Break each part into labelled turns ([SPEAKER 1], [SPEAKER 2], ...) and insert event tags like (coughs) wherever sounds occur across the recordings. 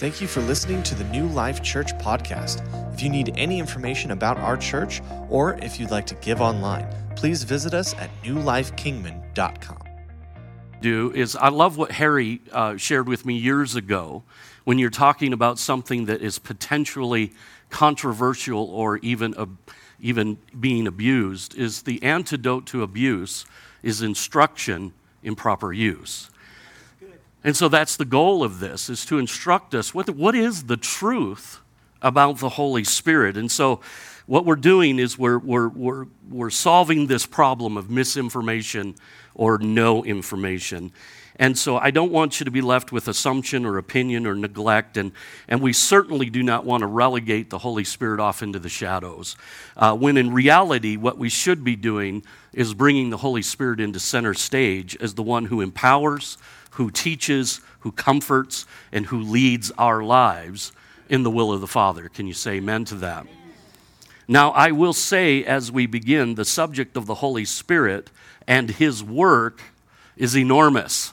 [SPEAKER 1] Thank you for listening to the New Life Church podcast. If you need any information about our church or if you'd like to give online, please visit us at newlifekingman.com.
[SPEAKER 2] Do is I love what Harry uh, shared with me years ago when you're talking about something that is potentially controversial or even even being abused is the antidote to abuse is instruction in proper use. And so that's the goal of this is to instruct us what, what is the truth about the Holy Spirit. And so what we're doing is we're, we're, we're, we're solving this problem of misinformation or no information. And so I don't want you to be left with assumption or opinion or neglect. And, and we certainly do not want to relegate the Holy Spirit off into the shadows. Uh, when in reality, what we should be doing is bringing the Holy Spirit into center stage as the one who empowers, who teaches, who comforts, and who leads our lives in the will of the Father. Can you say amen to that? Now, I will say as we begin, the subject of the Holy Spirit and His work is enormous.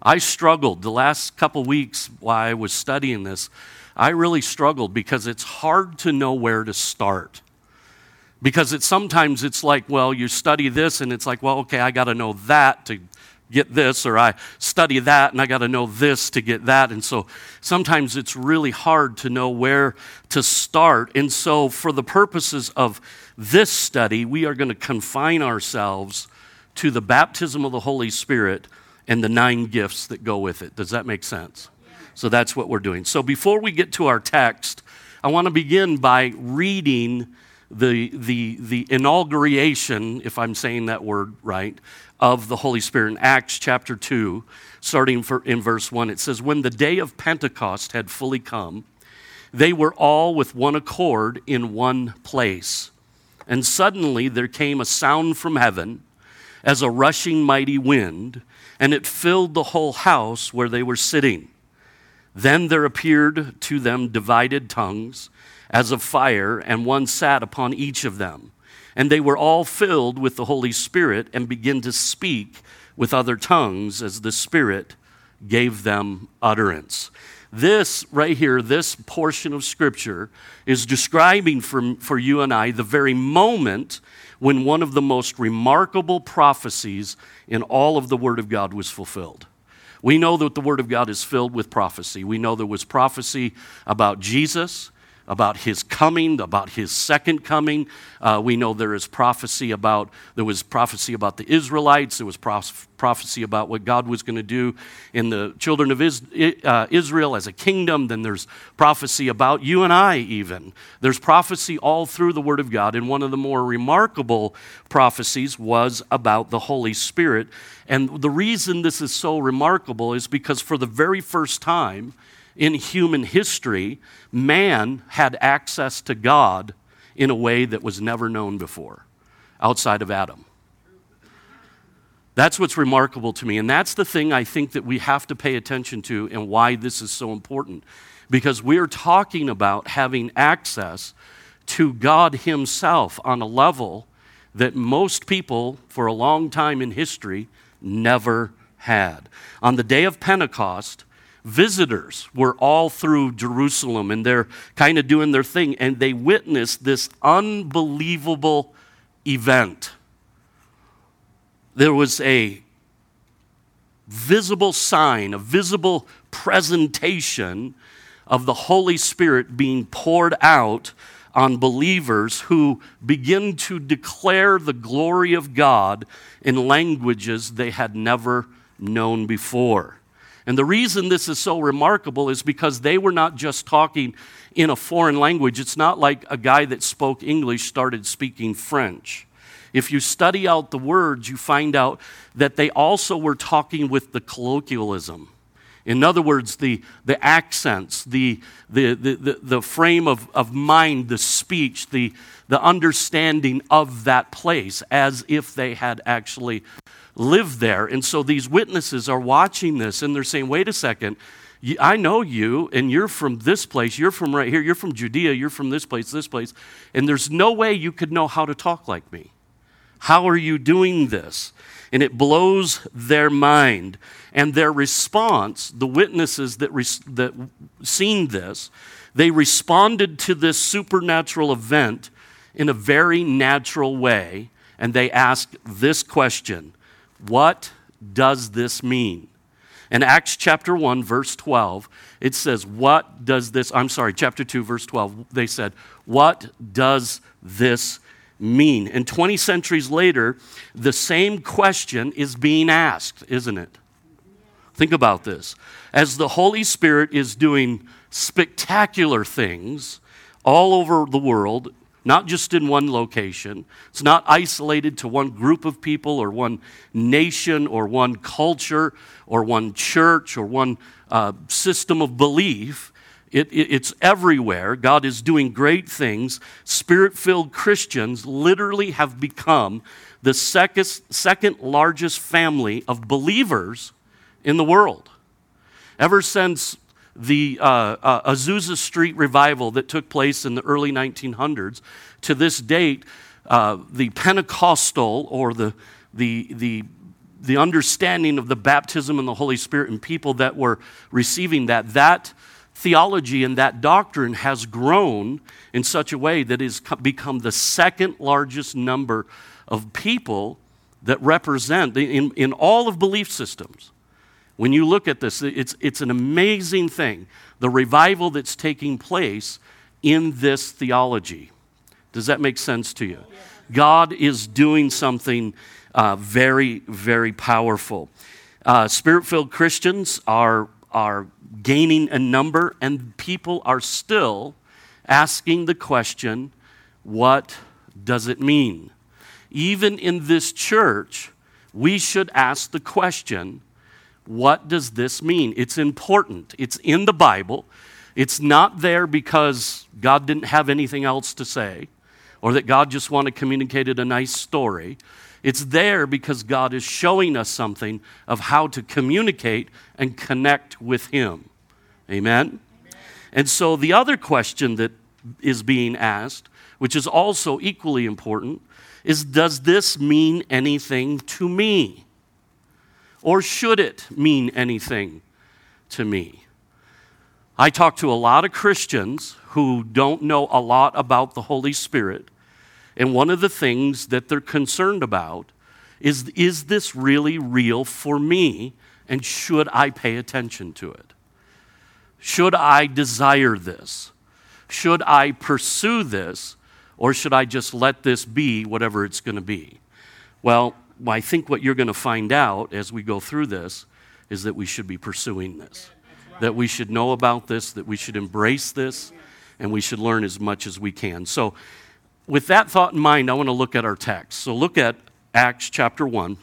[SPEAKER 2] I struggled the last couple weeks while I was studying this. I really struggled because it's hard to know where to start. Because it's sometimes it's like, well, you study this and it's like, well, okay, I got to know that to get this, or I study that and I got to know this to get that. And so sometimes it's really hard to know where to start. And so, for the purposes of this study, we are going to confine ourselves to the baptism of the Holy Spirit and the nine gifts that go with it. Does that make sense? So that's what we're doing. So before we get to our text, I want to begin by reading the, the, the inauguration, if I'm saying that word right, of the Holy Spirit in Acts chapter 2, starting in verse 1. It says, When the day of Pentecost had fully come, they were all with one accord in one place. And suddenly there came a sound from heaven as a rushing mighty wind, and it filled the whole house where they were sitting. Then there appeared to them divided tongues as of fire, and one sat upon each of them. And they were all filled with the Holy Spirit and began to speak with other tongues as the Spirit gave them utterance. This right here, this portion of Scripture, is describing for, for you and I the very moment when one of the most remarkable prophecies in all of the Word of God was fulfilled. We know that the Word of God is filled with prophecy. We know there was prophecy about Jesus about his coming, about his second coming. Uh, we know there is prophecy about, there was prophecy about the Israelites, there was prophecy about what God was going to do in the children of is, uh, Israel as a kingdom. Then there's prophecy about you and I, even. There's prophecy all through the Word of God. And one of the more remarkable prophecies was about the Holy Spirit. And the reason this is so remarkable is because for the very first time, in human history, man had access to God in a way that was never known before outside of Adam. That's what's remarkable to me. And that's the thing I think that we have to pay attention to and why this is so important. Because we're talking about having access to God Himself on a level that most people for a long time in history never had. On the day of Pentecost, visitors were all through Jerusalem and they're kind of doing their thing, and they witnessed this unbelievable event. There was a visible sign, a visible presentation of the Holy Spirit being poured out on believers who begin to declare the glory of God in languages they had never known before. And the reason this is so remarkable is because they were not just talking in a foreign language. It's not like a guy that spoke English started speaking French. If you study out the words, you find out that they also were talking with the colloquialism. In other words, the, the accents, the, the, the, the, frame of, of mind, the speech, the, the understanding of that place as if they had actually lived there. And so these witnesses are watching this and they're saying, wait a second, I know you, and you're from this place, you're from right here, you're from Judea, you're from this place, this place, and there's no way you could know how to talk like me. How are you doing this? And it blows their mind. And their response, the witnesses that, that seen this, they responded to this supernatural event in a very natural way, and they asked this question What does this mean? In Acts chapter 1, verse 12, it says, What does this, I'm sorry, chapter 2, verse 12, they said, What does this mean? And 20 centuries later, the same question is being asked, isn't it? Think about this. As the Holy Spirit is doing spectacular things all over the world, not just in one location. It's not isolated to one group of people or one nation or one culture or one church or one uh, system of belief. It, it, it's everywhere. God is doing great things. Spirit filled Christians literally have become the second, second largest family of believers in the world. Ever since the uh, uh, Azusa Street revival that took place in the early 1900s. To this date, uh, the Pentecostal or the, the, the, the understanding of the baptism and the Holy Spirit and people that were receiving that, that theology and that doctrine has grown in such a way that it has become the second largest number of people that represent in, in all of belief systems when you look at this, it's, it's an amazing thing the revival that's taking place in this theology. Does that make sense to you? God is doing something uh, very, very powerful. Uh, Spirit filled Christians are, are gaining a number, and people are still asking the question what does it mean? Even in this church, we should ask the question what does this mean? It's important. It's in the Bible. It's not there because God didn't have anything else to say or that God just wanted to communicate a nice story. It's there because God is showing us something of how to communicate and connect with Him. Amen? Amen? And so the other question that is being asked, which is also equally important, is Does this mean anything to me? Or should it mean anything to me? I talk to a lot of Christians who don't know a lot about the Holy Spirit. And one of the things that they're concerned about is is this really real for me? And should I pay attention to it? Should I desire this? Should I pursue this? Or should I just let this be whatever it's going to be? Well, I think what you're going to find out as we go through this is that we should be pursuing this, that we should know about this, that we should embrace this, and we should learn as much as we can. So, with that thought in mind, I want to look at our text. So, look at Acts chapter 1,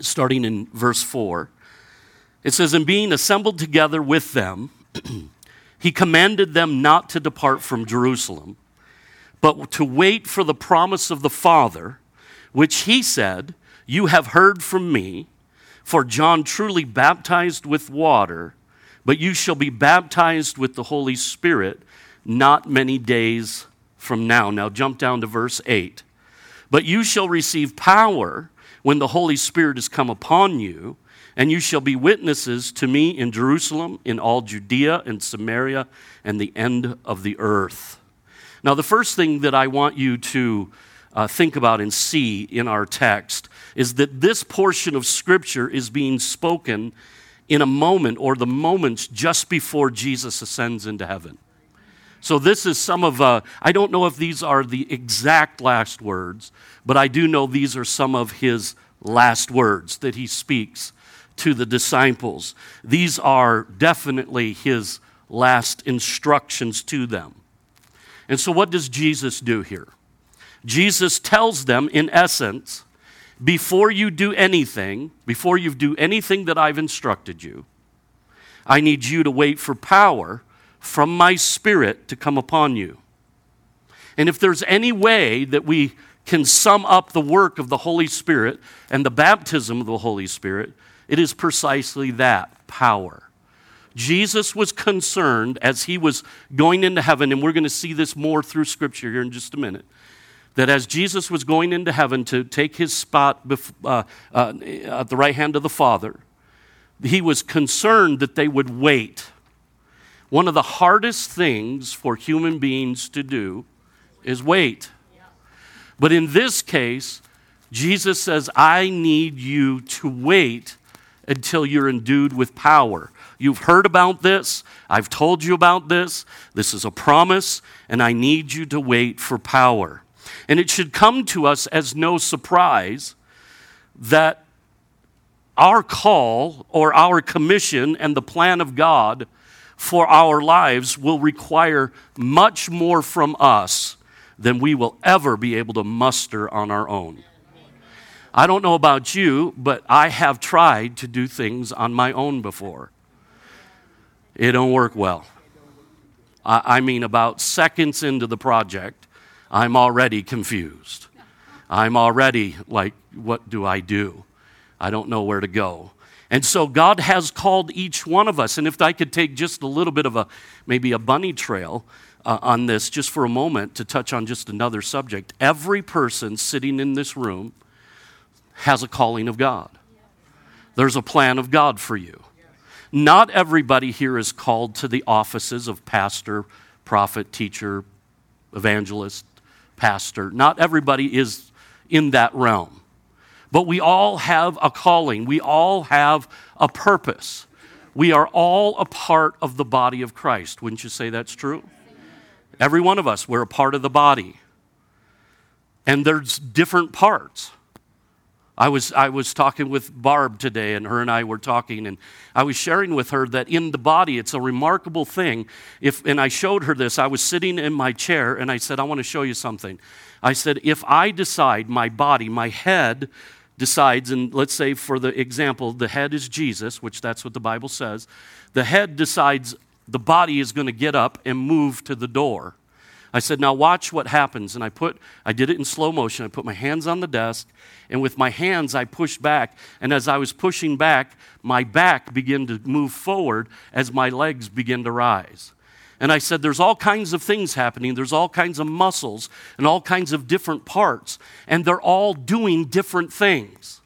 [SPEAKER 2] starting in verse 4. It says, And being assembled together with them, (clears throat) he commanded them not to depart from Jerusalem, but to wait for the promise of the Father, which he said, you have heard from me, for John truly baptized with water, but you shall be baptized with the Holy Spirit not many days from now. Now jump down to verse 8. But you shall receive power when the Holy Spirit has come upon you, and you shall be witnesses to me in Jerusalem, in all Judea and Samaria, and the end of the earth. Now, the first thing that I want you to uh, think about and see in our text is that this portion of Scripture is being spoken in a moment or the moments just before Jesus ascends into heaven. So, this is some of, uh, I don't know if these are the exact last words, but I do know these are some of his last words that he speaks to the disciples. These are definitely his last instructions to them. And so, what does Jesus do here? Jesus tells them, in essence, before you do anything, before you do anything that I've instructed you, I need you to wait for power from my Spirit to come upon you. And if there's any way that we can sum up the work of the Holy Spirit and the baptism of the Holy Spirit, it is precisely that power. Jesus was concerned as he was going into heaven, and we're going to see this more through Scripture here in just a minute that as Jesus was going into heaven to take his spot bef- uh, uh, at the right hand of the Father, he was concerned that they would wait. One of the hardest things for human beings to do is wait. But in this case, Jesus says, I need you to wait until you're endued with power. You've heard about this. I've told you about this. This is a promise, and I need you to wait for power. And it should come to us as no surprise that our call or our commission and the plan of God for our lives will require much more from us than we will ever be able to muster on our own. I don't know about you, but I have tried to do things on my own before. It don't work well. I, mean, about seconds into the project, I'm already confused. I'm already like, what do I do? I don't know where to go. And so God has called each one of us. And if I could take just a little bit of a, maybe a bunny trail uh, on this, just for a moment to touch on just another subject. Every person sitting in this room has a calling of God. There's a plan of God for you. Not everybody here is called to the offices of pastor, prophet, teacher, evangelist, pastor. Not everybody is in that realm. But we all have a calling, we all have a purpose. We are all a part of the body of Christ. Wouldn't you say that's true? Every one of us, we're a part of the body. And there's different parts. I was, I was talking with Barb today, and her and I were talking, and I was sharing with her that in the body, it's a remarkable thing. If, and I showed her this. I was sitting in my chair, and I said, I want to show you something. I said, if I decide, my body, my head decides, and let's say for the example, the head is Jesus, which that's what the Bible says, the head decides the body is going to get up and move to the door. I said, now watch what happens. And I put, I did it in slow motion. I put my hands on the desk, and with my hands, I pushed back. And as I was pushing back, my back began to move forward as my legs began to rise. And I said, There's all kinds of things happening. There's all kinds of muscles and all kinds of different parts, and they're all doing different things.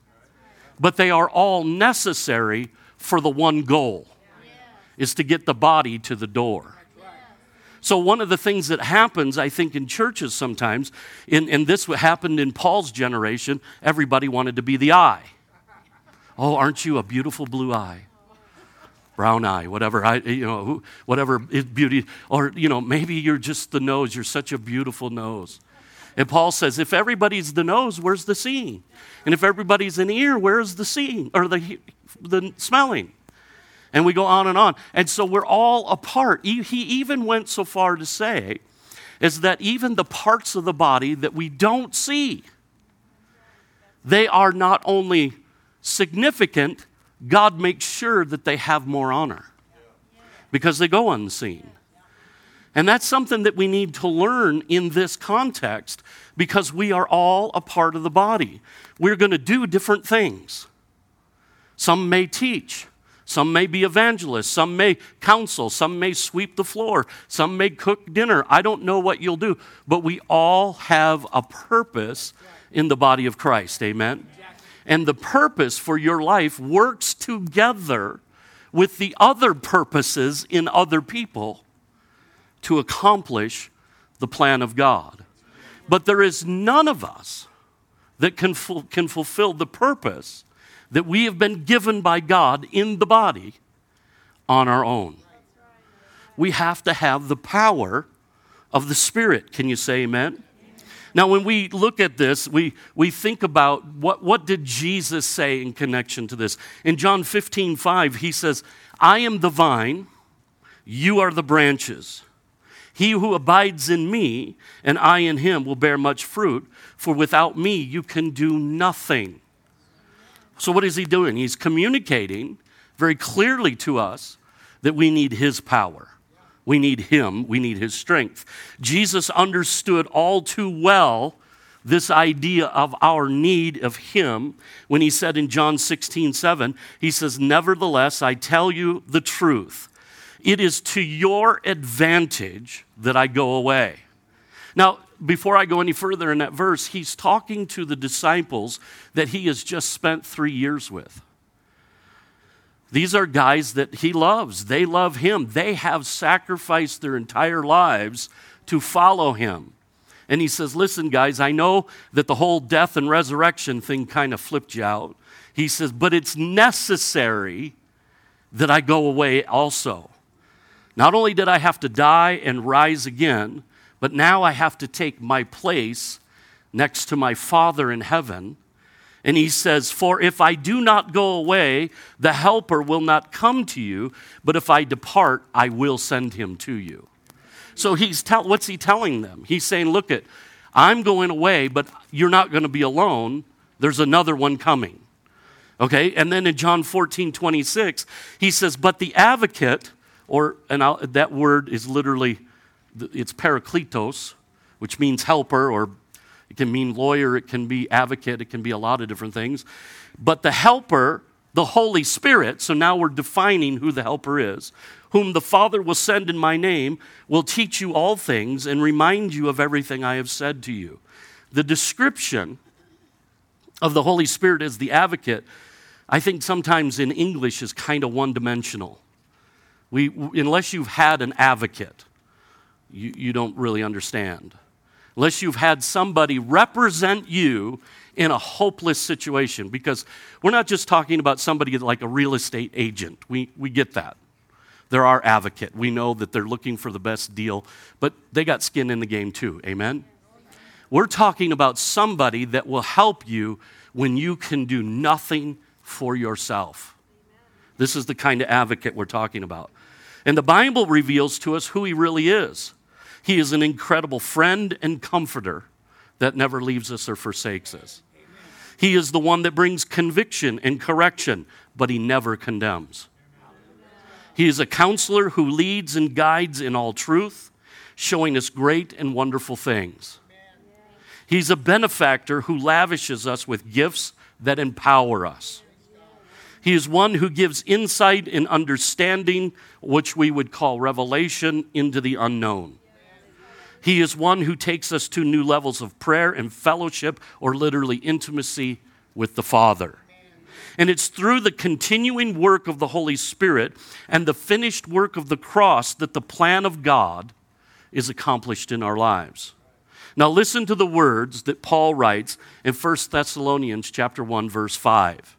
[SPEAKER 2] But they are all necessary for the one goal is to get the body to the door. So, one of the things that happens, I think, in churches sometimes, in, and this happened in Paul's generation, everybody wanted to be the eye. Oh, aren't you a beautiful blue eye? Brown eye, whatever, I, you know, whatever beauty. Or, you know, maybe you're just the nose. You're such a beautiful nose. And Paul says, if everybody's the nose, where's the seeing? And if everybody's an ear, where's the seeing or the, the smelling? And we go on and on. And so we're all apart. He even went so far to say, is that even the parts of the body that we don't see, they are not only significant, God makes sure that they have more honor because they go unseen. And that's something that we need to learn in this context because we are all a part of the body. We're going to do different things. Some may teach, some may be evangelists. Some may counsel. Some may sweep the floor. Some may cook dinner. I don't know what you'll do, but we all have a purpose in the body of Christ. Amen? And the purpose for your life works together with the other purposes in other people to accomplish the plan of God. But there is none of us that can, can fulfill the purpose that we have been given by God in the body on our own. We have to have the power of the Spirit. Can you say amen? Now, when we look at this, we, we think about what, what did Jesus say in connection to this? In John 15, 5, he says, I am the vine, you are the branches. He who abides in me and I in him will bear much fruit, for without me you can do nothing. So, what is he doing? He's communicating very clearly to us that we need his power. We need him. We need his strength. Jesus understood all too well this idea of our need of him when he said in John 16, 7, he says, Nevertheless, I tell you the truth. It is to your advantage that I go away. Now, before I go any further in that verse, he's talking to the disciples that he has just spent three years with. These are guys that he loves. They love him. They have sacrificed their entire lives to follow him. And he says, Listen, guys, I know that the whole death and resurrection thing kind of flipped you out. He says, But it's necessary that I go away also. Not only did I have to die and rise again, but now I have to take my place next to my Father in heaven. And he says, For if I do not go away, the Helper will not come to you, but if I depart, I will send him to you. So he's tell, what's he telling them? He's saying, Look at, I'm going away, but you're not going to be alone. There's another one coming. Okay? And then in John 14, 26, he says, But the advocate, or and I'll, that word is literally, it's parakletos, which means helper, or it can mean lawyer, it can be advocate, it can be a lot of different things. But the helper, the Holy Spirit, so now we're defining who the helper is, whom the Father will send in my name, will teach you all things and remind you of everything I have said to you. The description of the Holy Spirit as the advocate, I think sometimes in English is kind of one dimensional. We, unless you've had an advocate, you, you don't really understand. Unless you've had somebody represent you in a hopeless situation, because we're not just talking about somebody like a real estate agent. We, we get that. They're our advocate. We know that they're looking for the best deal, but they got skin in the game too. Amen? We're talking about somebody that will help you when you can do nothing for yourself. This is the kind of advocate we're talking about. And the Bible reveals to us who he really is. He is an incredible friend and comforter that never leaves us or forsakes us. He is the one that brings conviction and correction, but he never condemns. He is a counselor who leads and guides in all truth, showing us great and wonderful things. He's a benefactor who lavishes us with gifts that empower us. He is one who gives insight and understanding, which we would call revelation, into the unknown. He is one who takes us to new levels of prayer and fellowship, or literally intimacy with the Father. And it's through the continuing work of the Holy Spirit and the finished work of the cross that the plan of God is accomplished in our lives. Now listen to the words that Paul writes in 1 Thessalonians chapter 1 verse 5.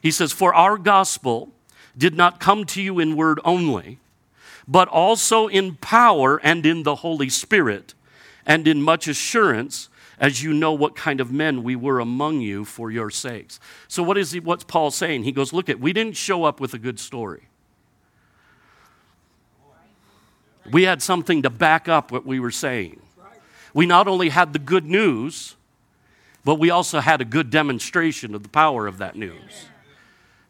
[SPEAKER 2] He says, For our gospel did not come to you in word only, but also in power and in the Holy Spirit, and in much assurance, as you know what kind of men we were among you for your sakes. So what is he, what's Paul saying? He goes, Look at, we didn't show up with a good story. We had something to back up what we were saying. We not only had the good news, but we also had a good demonstration of the power of that news.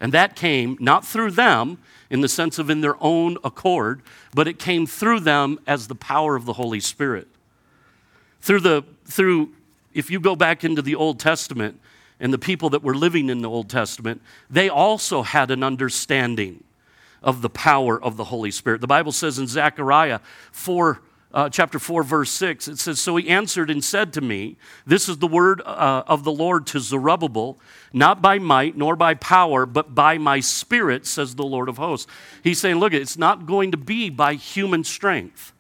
[SPEAKER 2] And that came not through them in the sense of in their own accord, but it came through them as the power of the Holy Spirit. Through the through if you go back into the Old Testament and the people that were living in the Old Testament, they also had an understanding of the power of the Holy Spirit. The Bible says in Zechariah 4 uh, chapter 4, verse 6, it says, So he answered and said to me, This is the word uh, of the Lord to Zerubbabel, not by might nor by power, but by my spirit, says the Lord of hosts. He's saying, Look, it's not going to be by human strength.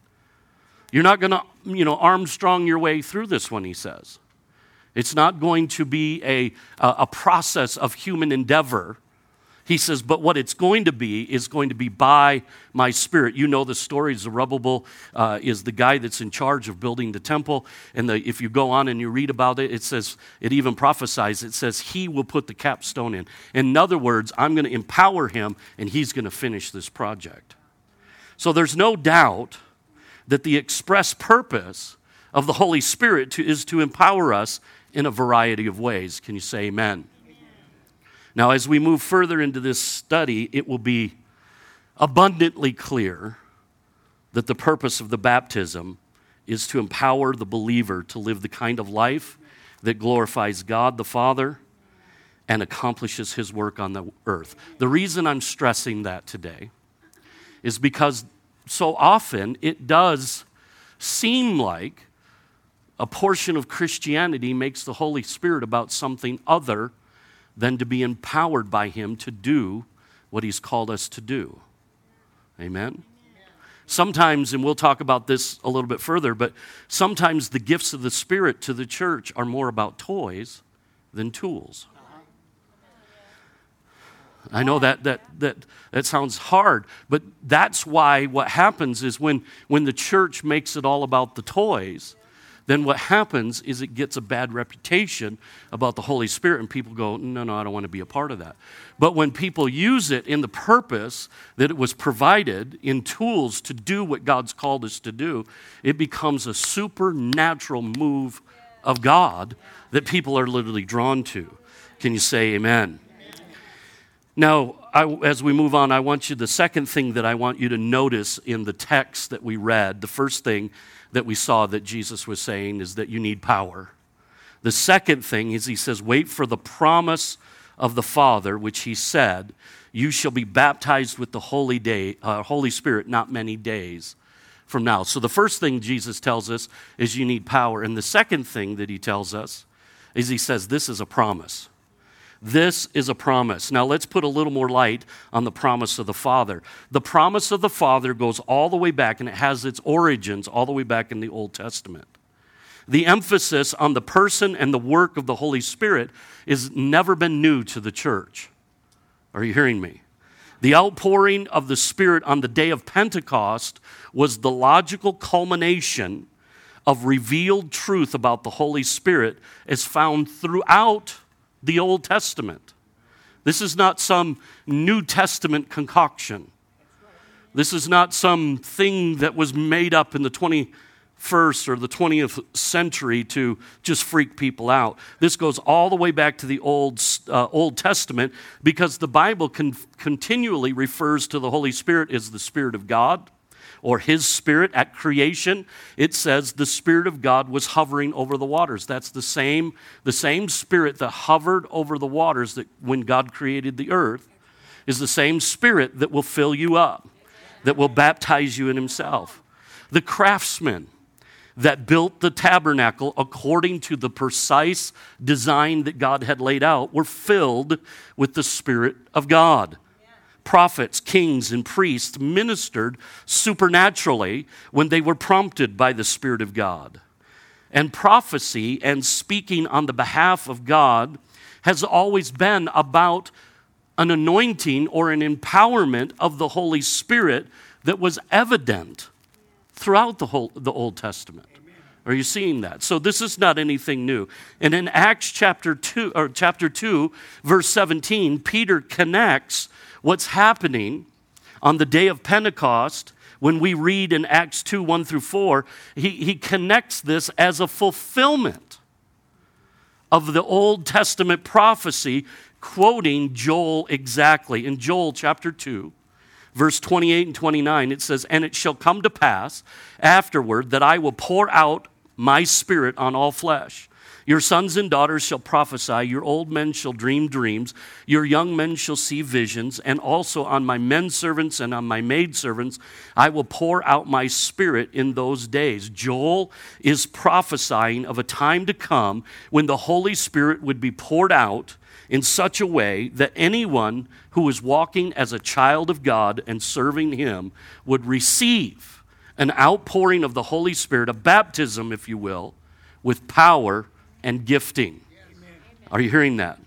[SPEAKER 2] You're not going to, you know, Armstrong your way through this one, he says. It's not going to be a, a process of human endeavor he says, but what it's going to be is going to be by my spirit. You know the story. Zerubbabel uh, is the guy that's in charge of building the temple. And the, if you go on and you read about it, it says, it even prophesies, it says, he will put the capstone in. In other words, I'm going to empower him and he's going to finish this project. So there's no doubt that the express purpose of the Holy Spirit to, is to empower us in a variety of ways. Can you say amen? Now, as we move further into this study, it will be abundantly clear that the purpose of the baptism is to empower the believer to live the kind of life that glorifies God the Father and accomplishes his work on the earth. The reason I'm stressing that today is because so often it does seem like a portion of Christianity makes the Holy Spirit about something other than to be empowered by Him to do what He's called us to do. Amen? Sometimes, and we'll talk about this a little bit further, but sometimes the gifts of the Spirit to the church are more about toys than tools. I know that, that, that, that sounds hard, but that's why what happens is when, when the church makes it all about the toys, then what happens is it gets a bad reputation about the Holy Spirit, and people go, No, no, I don't want to be a part of that. But when people use it in the purpose that it was provided in tools to do what God's called us to do, it becomes a supernatural move of God that people are literally drawn to. Can you say amen? Now, I, as we move on, I want you, the second thing that I want you to notice in the text that we read, the first thing that we saw that Jesus was saying is that you need power. The second thing is he says, wait for the promise of the Father, which he said, you shall be baptized with the Holy, day, uh, Holy Spirit not many days from now. So the first thing Jesus tells us is you need power. And the second thing that he tells us is he says, this is a promise. This is a promise. Now, let's put a little more light on the promise of the Father. The promise of the Father goes all the way back, and it has its origins all the way back in the Old Testament. The emphasis on the person and the work of the Holy Spirit has never been new to the church. Are you hearing me? The outpouring of the Spirit on the day of Pentecost was the logical culmination of revealed truth about the Holy Spirit as found throughout the Old Testament. This is not some New Testament concoction. This is not some thing that was made up in the 21st or the 20th century to just freak people out. This goes all the way back to the Old, uh, Old Testament because the Bible con- continually refers to the Holy Spirit as the Spirit of God or his spirit at creation it says the spirit of god was hovering over the waters. That's the same the same spirit that hovered over the waters that when god created the earth is the same spirit that will fill you up that will baptize you in himself. The craftsman that built the tabernacle according to the precise design that God had laid out were filled with the Spirit of God prophets, kings, and priests ministered supernaturally when they were prompted by the Spirit of God. And prophecy and speaking on the behalf of God has always been about an anointing or an empowerment of the Holy Spirit that was evident throughout the, whole, the Old Testament. Are you seeing that? So this is not anything new. And in Acts chapter 2 or chapter 2 verse 17, Peter connects what's happening on the day of Pentecost, when we read in Acts 2 1 through 4, he, he connects this as a fulfillment of the Old Testament prophecy, quoting Joel exactly. In Joel chapter 2, verse 28 and 29, it says, And it shall come to pass afterward that I will pour out my spirit on all flesh. Your sons and daughters shall prophesy, your old men shall dream dreams, your young men shall see visions, and also on my men servants and on my maid servants I will pour out my spirit in those days. Joel is prophesying of a time to come when the Holy Spirit would be poured out in such a way that anyone who is walking as a child of God and serving Him would receive an outpouring of the Holy Spirit, a baptism, if you will, with power and gifting. Are you hearing that?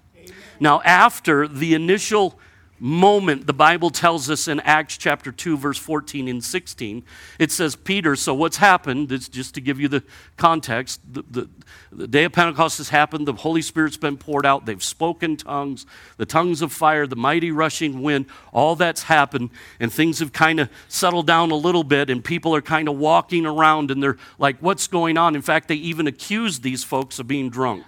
[SPEAKER 2] Now, after the initial moment, the Bible tells us in Acts chapter 2, verse 14 and 16, it says, Peter, so what's happened, it's just to give you the context, the, the, the, day of Pentecost has happened, the Holy Spirit's been poured out, they've spoken tongues, the tongues of fire, the mighty rushing wind, all that's happened, and things have kind of settled down a little bit, and people are kind of walking around and they're like, what's going on? In fact, they even accuse these folks of being drunk.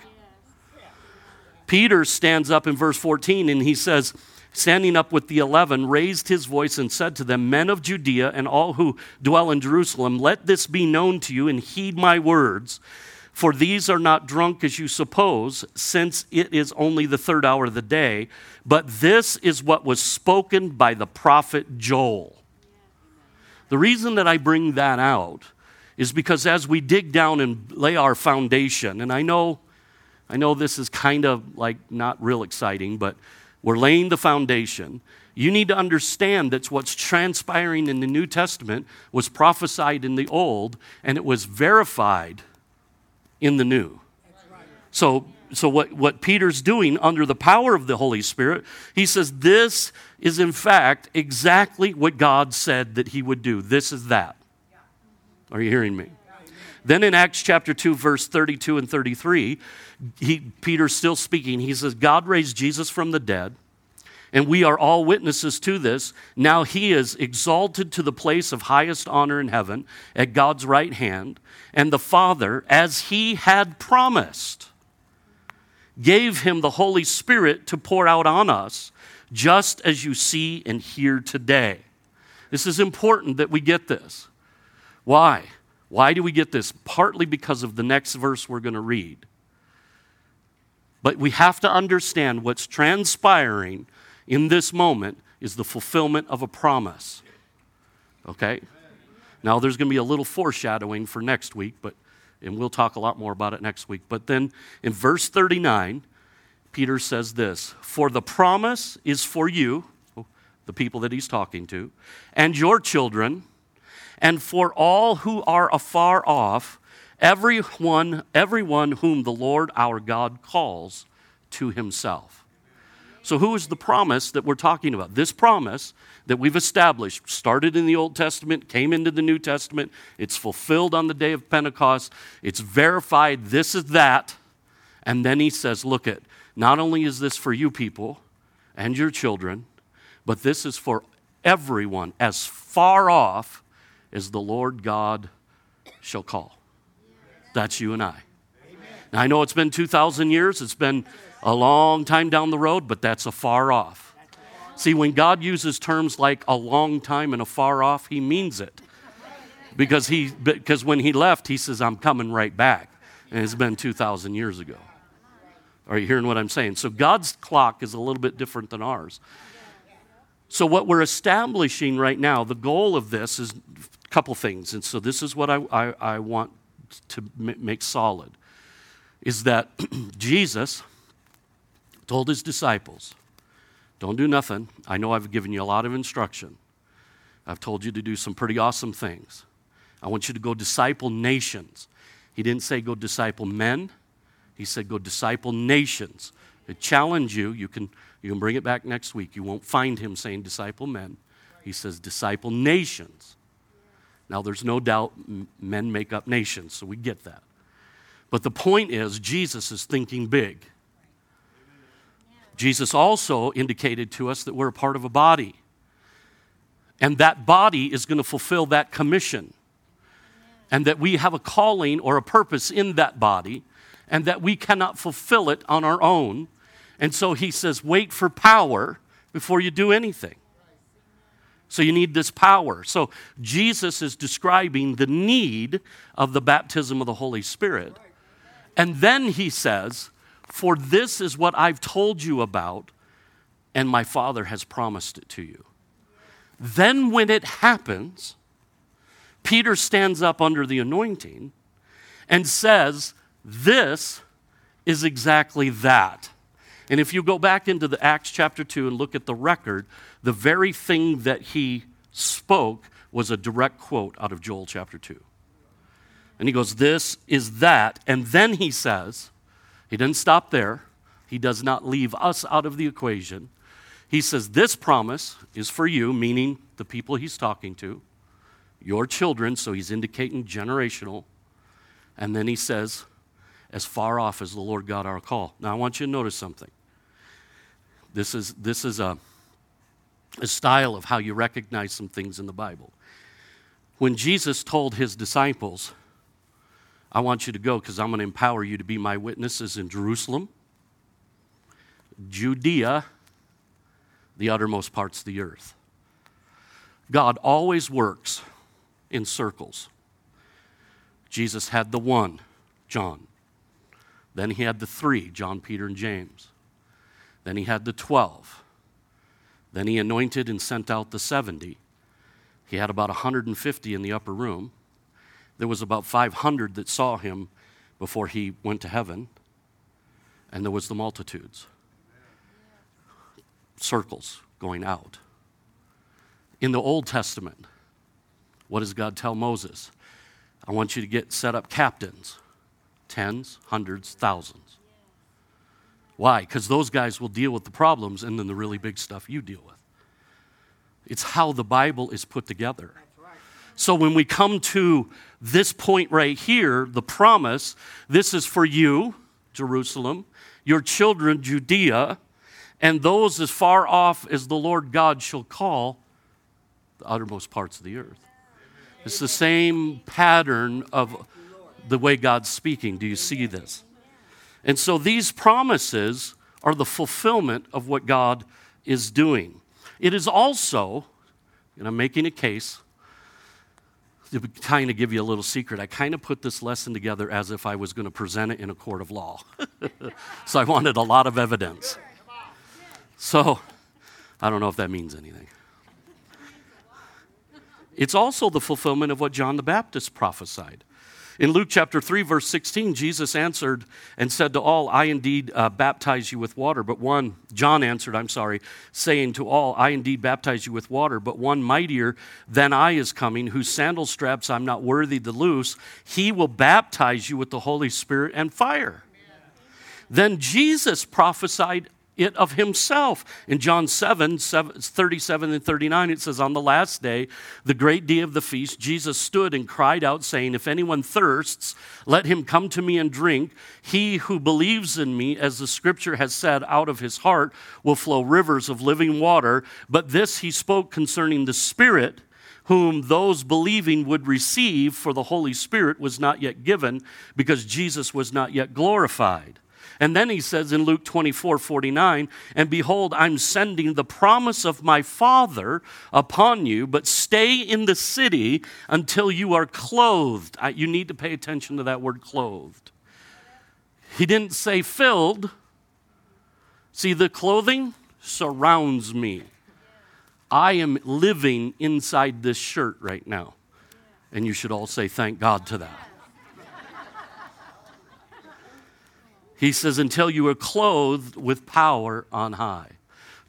[SPEAKER 2] Peter stands up in verse 14 and he says, standing up with the eleven, raised his voice and said to them, Men of Judea and all who dwell in Jerusalem, let this be known to you and heed my words. For these are not drunk as you suppose, since it is only the third hour of the day, but this is what was spoken by the prophet Joel. The reason that I bring that out is because as we dig down and lay our foundation, and I know, I know this is kind of like not real exciting, but we're laying the foundation. You need to understand that what's transpiring in the New Testament was prophesied in the Old, and it was verified in the New. So, so what, what Peter's doing under the power of the Holy Spirit, he says, This is in fact exactly what God said that he would do. This is that. Are you hearing me? Then in Acts chapter 2, verse 32 and 33, he, Peter's still speaking. He says, God raised Jesus from the dead, and we are all witnesses to this. Now he is exalted to the place of highest honor in heaven at God's right hand, and the Father, as he had promised, gave him the Holy Spirit to pour out on us, just as you see and hear today. This is important that we get this. Why? Why do we get this? Partly because of the next verse we're going to read. But we have to understand what's transpiring in this moment is the fulfillment of a promise. Okay? Now, there's going to be a little foreshadowing for next week, but, and we'll talk a lot more about it next week. But then in verse 39, Peter says this For the promise is for you, the people that he's talking to, and your children and for all who are afar off, everyone, everyone whom the Lord our God calls to himself. So, who is the promise that we're talking about? This promise that we've established started in the Old Testament, came into the New Testament, it's fulfilled on the day of Pentecost, it's verified, this is that. And then he says, Look at, not only is this for you people and your children, but this is for everyone as far off as the Lord God shall call. That's you and I. Now, I know it's been 2,000 years, it's been a long time down the road, but that's a far off. See, when God uses terms like a long time and a far off, he means it. Because, he, because when he left, he says, I'm coming right back. And it's been 2,000 years ago. Are you hearing what I'm saying? So God's clock is a little bit different than ours. So, what we're establishing right now, the goal of this is couple things. And so this is what I, I, I want to make solid is that (clears throat) Jesus told his disciples, Don't do nothing. I know I've given you a lot of instruction. I've told you to do some pretty awesome things. I want you to go disciple nations. He didn't say go disciple men, he said go disciple nations. To challenge you, you can, you can bring it back next week. You won't find him saying disciple men. He says disciple nations. Now, there's no doubt men make up nations, so we get that. But the point is, Jesus is thinking big. Jesus also indicated to us that we're a part of a body. And that body is going to fulfill that commission. And that we have a calling or a purpose in that body, and that we cannot fulfill it on our own. And so he says, wait for power before you do anything. So you need this power. So Jesus is describing the need of the baptism of the Holy Spirit. And then he says, For this is what I've told you about, and my Father has promised it to you. Then when it happens, Peter stands up under the anointing and says, This is exactly that. And if you go back into the Acts chapter 2 and look at the record, the very thing that he spoke was a direct quote out of Joel chapter 2. And he goes, This is that. And then he says, He doesn't stop there. He does not leave us out of the equation. He says, This promise is for you, meaning the people he's talking to, your children. So he's indicating generational. And then he says, As far off as the Lord God our call. Now I want you to notice something. This is, this is a a style of how you recognize some things in the Bible. When Jesus told his disciples, I want you to go because I'm going to empower you to be my witnesses in Jerusalem, Judea, the uttermost parts of the earth. God always works in circles. Jesus had the one, John. Then he had the three, John, Peter, and James. Then he had the twelve. Then he anointed and sent out the 70. He had about 150 in the upper room. there was about 500 that saw him before he went to heaven, and there was the multitudes. Circles going out. In the Old Testament, what does God tell Moses? I want you to get set up captains, tens, hundreds, thousands. Why? Because those guys will deal with the problems and then the really big stuff you deal with. It's how the Bible is put together. So when we come to this point right here, the promise, this is for you, Jerusalem, your children, Judea, and those as far off as the Lord God shall call the uttermost parts of the earth. It's the same pattern of the way God's speaking. Do you see this? And so these promises are the fulfillment of what God is doing. It is also, and I'm making a case, to kind of give you a little secret, I kind of put this lesson together as if I was going to present it in a court of law. (laughs) so I wanted a lot of evidence. So I don't know if that means anything. It's also the fulfillment of what John the Baptist prophesied. In Luke chapter 3, verse 16, Jesus answered and said to all, I indeed uh, baptize you with water, but one, John answered, I'm sorry, saying to all, I indeed baptize you with water, but one mightier than I is coming, whose sandal straps I'm not worthy to loose. He will baptize you with the Holy Spirit and fire. Then Jesus prophesied it of himself. In John 7, 7, 37 and 39, it says, On the last day, the great day of the feast, Jesus stood and cried out, saying, If anyone thirsts, let him come to me and drink. He who believes in me, as the scripture has said, out of his heart will flow rivers of living water. But this he spoke concerning the Spirit whom those believing would receive, for the Holy Spirit was not yet given, because Jesus was not yet glorified. And then he says in Luke 24 49, and behold, I'm sending the promise of my Father upon you, but stay in the city until you are clothed. You need to pay attention to that word clothed. He didn't say filled. See, the clothing surrounds me. I am living inside this shirt right now. And you should all say, Thank God to that. He says, until you are clothed with power on high.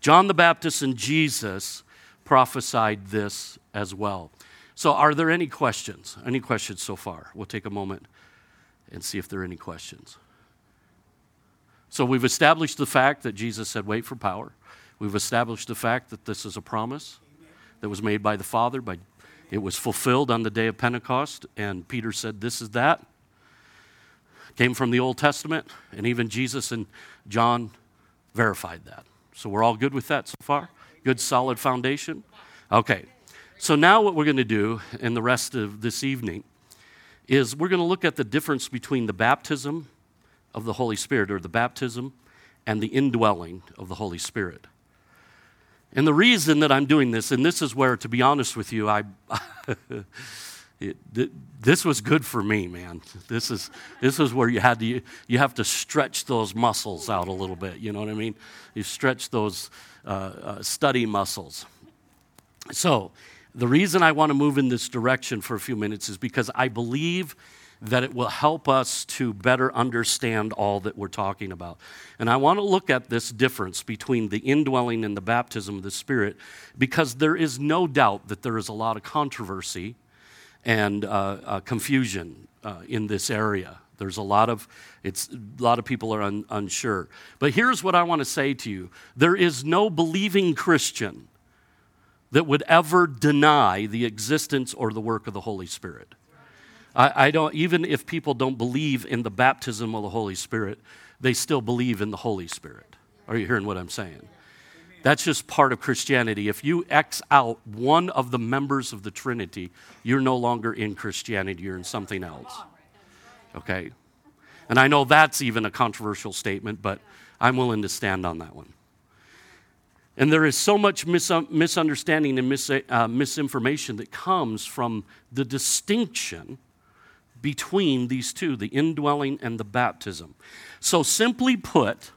[SPEAKER 2] John the Baptist and Jesus prophesied this as well. So, are there any questions? Any questions so far? We'll take a moment and see if there are any questions. So, we've established the fact that Jesus said, wait for power. We've established the fact that this is a promise that was made by the Father. By, it was fulfilled on the day of Pentecost, and Peter said, This is that came from the Old Testament, and even Jesus and John verified that. So we're all good with that so far? Good, solid foundation? Okay. So now what we're going to do in the rest of this evening is we're going to look at the difference between the baptism of the Holy Spirit, or the baptism and the indwelling of the Holy Spirit. And the reason that I'm doing this, and this is where, to be honest with you, I. (laughs) it, th- this was good for me, man. This is, this is where you had to, you have to stretch those muscles out a little bit. You know what I mean? You stretch those uh, uh, study muscles. So, the reason I want to move in this direction for a few minutes is because I believe that it will help us to better understand all that we're talking about. And I want to look at this difference between the indwelling and the baptism of the Spirit because there is no doubt that there is a lot of controversy and uh, uh, confusion uh, in this area. There's a lot of it's a lot of people are un, unsure. But here's what I want to say to you: there is no believing Christian that would ever deny the existence or the work of the Holy Spirit. I, I don't even if people don't believe in the baptism of the Holy Spirit, they still believe in the Holy Spirit. Are you hearing what I'm saying? That's just part of Christianity. If you X out one of the members of the Trinity, you're no longer in Christianity, you're in something else. Okay? And I know that's even a controversial statement, but I'm willing to stand on that one. And there is so much mis- misunderstanding and mis- uh, misinformation that comes from the distinction between these two the indwelling and the baptism. So, simply put,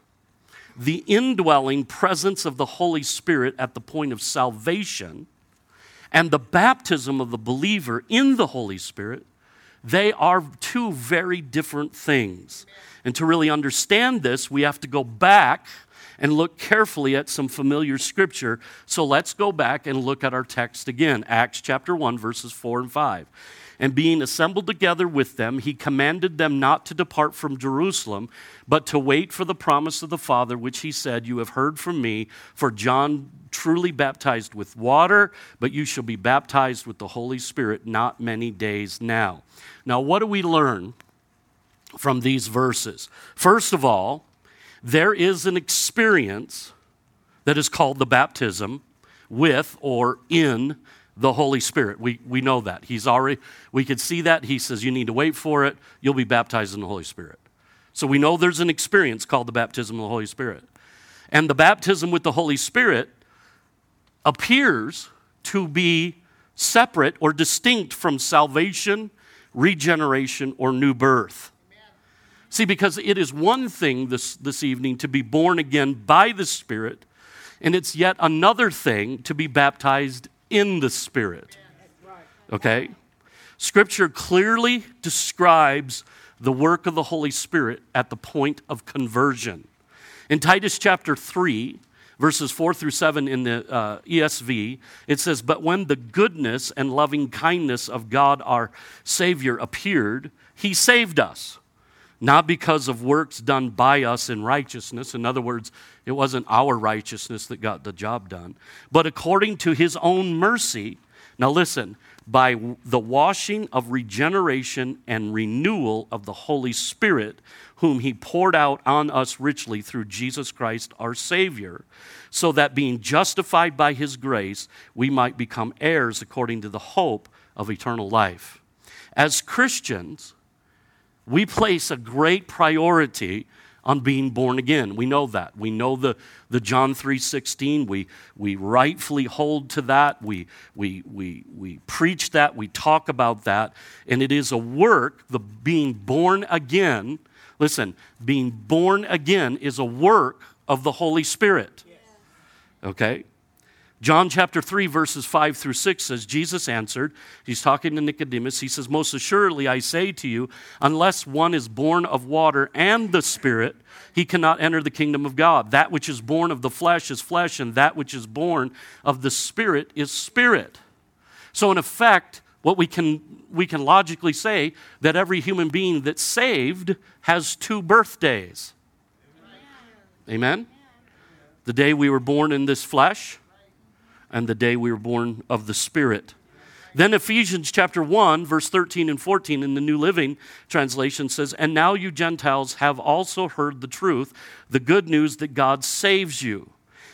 [SPEAKER 2] the indwelling presence of the Holy Spirit at the point of salvation and the baptism of the believer in the Holy Spirit they are two very different things. And to really understand this, we have to go back and look carefully at some familiar scripture. So let's go back and look at our text again Acts chapter 1, verses 4 and 5. And being assembled together with them, he commanded them not to depart from Jerusalem, but to wait for the promise of the Father, which he said, You have heard from me, for John truly baptized with water, but you shall be baptized with the Holy Spirit not many days now. Now, what do we learn from these verses? First of all, there is an experience that is called the baptism with or in the Holy Spirit. We, we know that. He's already, we could see that. He says, You need to wait for it. You'll be baptized in the Holy Spirit. So we know there's an experience called the baptism of the Holy Spirit. And the baptism with the Holy Spirit appears to be separate or distinct from salvation, regeneration, or new birth. See, because it is one thing this, this evening to be born again by the Spirit, and it's yet another thing to be baptized in the Spirit. Okay? Scripture clearly describes the work of the Holy Spirit at the point of conversion. In Titus chapter 3, verses 4 through 7 in the uh, ESV, it says, But when the goodness and loving kindness of God our Savior appeared, he saved us not because of works done by us in righteousness. In other words, it wasn't our righteousness that got the job done, but according to his own mercy. Now, listen, by the washing of regeneration and renewal of the Holy Spirit, whom he poured out on us richly through Jesus Christ our Savior, so that being justified by his grace, we might become heirs according to the hope of eternal life. As Christians, we place a great priority on being born again. We know that. We know the, the John 3.16. We, we rightfully hold to that. We, we, we, we preach that. We talk about that. And it is a work, the being born again. Listen, being born again is a work of the Holy Spirit. Okay? John chapter 3, verses 5 through 6 says, Jesus answered, he's talking to Nicodemus, he says, Most assuredly I say to you, unless one is born of water and the Spirit, he cannot enter the kingdom of God. That which is born of the flesh is flesh, and that which is born of the Spirit is spirit. So, in effect, what we can, we can logically say that every human being that's saved has two birthdays. Amen? The day we were born in this flesh and the day we were born of the Spirit. Then Ephesians chapter 1, verse 13 and 14 in the New Living Translation says, And now you Gentiles have also heard the truth, the good news that God saves you.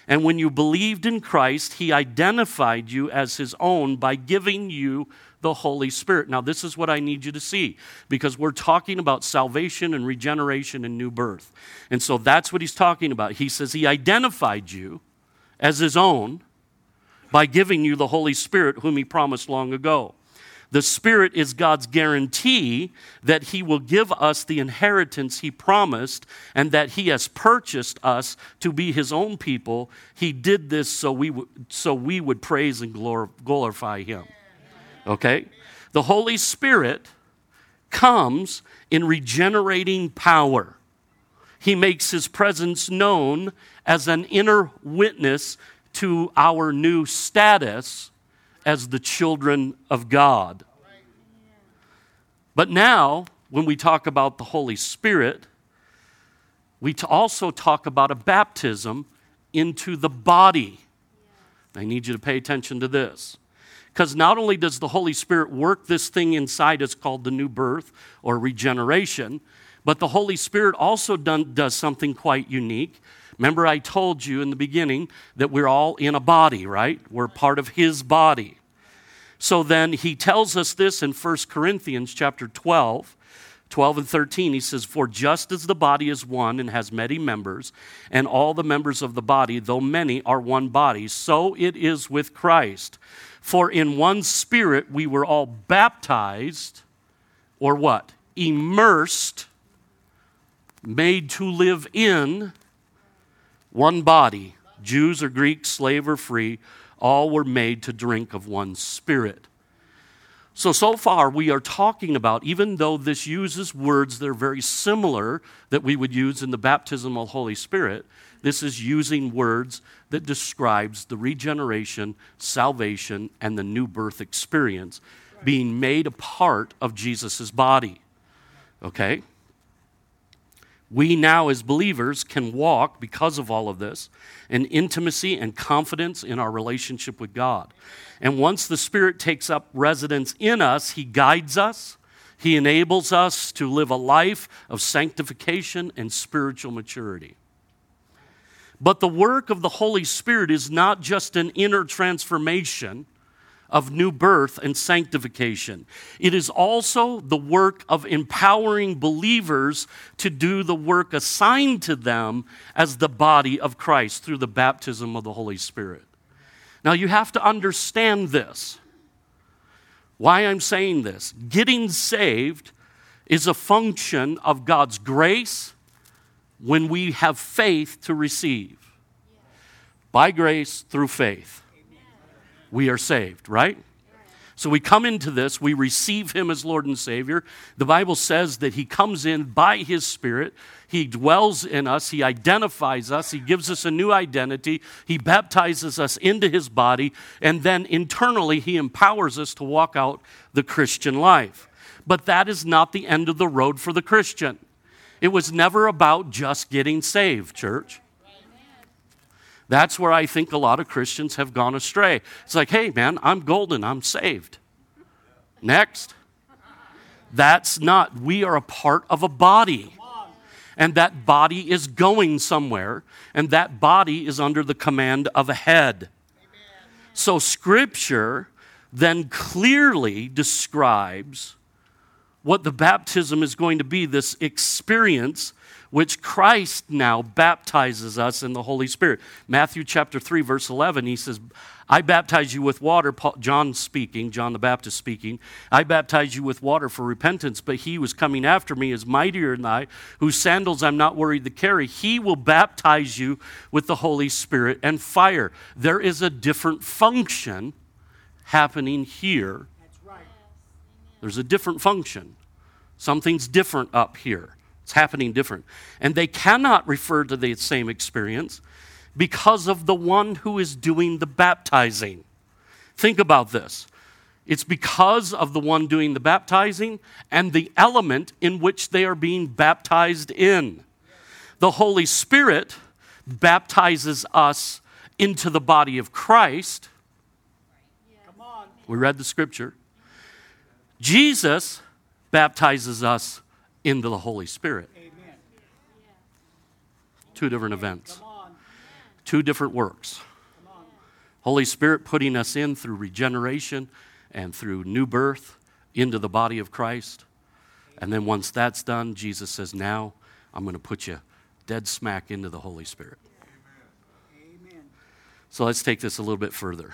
[SPEAKER 2] And when you believed in Christ, he identified you as his own by giving you the Holy Spirit. Now, this is what I need you to see because we're talking about salvation and regeneration and new birth. And so that's what he's talking about. He says he identified you as his own by giving you the Holy Spirit, whom He promised long ago. The Spirit is God's guarantee that He will give us the inheritance He promised and that He has purchased us to be His own people. He did this so we, w- so we would praise and glor- glorify Him. Okay? The Holy Spirit comes in regenerating power. He makes His presence known as an inner witness to our new status as the children of God. But now, when we talk about the Holy Spirit, we also talk about a baptism into the body. I need you to pay attention to this. Because not only does the Holy Spirit work this thing inside us called the new birth or regeneration, but the Holy Spirit also done, does something quite unique. Remember, I told you in the beginning that we're all in a body, right? We're part of his body. So then he tells us this in 1 Corinthians chapter 12. 12 and 13, he says, For just as the body is one and has many members, and all the members of the body, though many, are one body, so it is with Christ. For in one spirit we were all baptized, or what? Immersed, made to live in one body, Jews or Greeks, slave or free, all were made to drink of one spirit. So, so far, we are talking about, even though this uses words that are very similar that we would use in the baptism of the Holy Spirit, this is using words that describes the regeneration, salvation, and the new birth experience being made a part of Jesus' body. Okay? We now, as believers, can walk because of all of this in intimacy and confidence in our relationship with God. And once the Spirit takes up residence in us, He guides us, He enables us to live a life of sanctification and spiritual maturity. But the work of the Holy Spirit is not just an inner transformation of new birth and sanctification. It is also the work of empowering believers to do the work assigned to them as the body of Christ through the baptism of the Holy Spirit. Now, you have to understand this. Why I'm saying this. Getting saved is a function of God's grace when we have faith to receive. By grace through faith we are saved, right? So we come into this, we receive him as Lord and Savior. The Bible says that he comes in by his Spirit. He dwells in us, he identifies us, he gives us a new identity, he baptizes us into his body, and then internally he empowers us to walk out the Christian life. But that is not the end of the road for the Christian. It was never about just getting saved, church. That's where I think a lot of Christians have gone astray. It's like, hey, man, I'm golden, I'm saved. Next. That's not, we are a part of a body. And that body is going somewhere, and that body is under the command of a head. So, Scripture then clearly describes what the baptism is going to be this experience which Christ now baptizes us in the Holy Spirit. Matthew chapter 3, verse 11, he says, I baptize you with water, Paul, John speaking, John the Baptist speaking. I baptize you with water for repentance, but he who is coming after me is mightier than I, whose sandals I'm not worried to carry. He will baptize you with the Holy Spirit and fire. There is a different function happening here. There's a different function. Something's different up here. It's happening different. And they cannot refer to the same experience because of the one who is doing the baptizing. Think about this. It's because of the one doing the baptizing and the element in which they are being baptized in. The Holy Spirit baptizes us into the body of Christ. We read the scripture. Jesus baptizes us into the Holy Spirit. Amen. Two different events, two different works. Holy Spirit putting us in through regeneration and through new birth into the body of Christ. And then once that's done, Jesus says, Now I'm going to put you dead smack into the Holy Spirit. Amen. So let's take this a little bit further.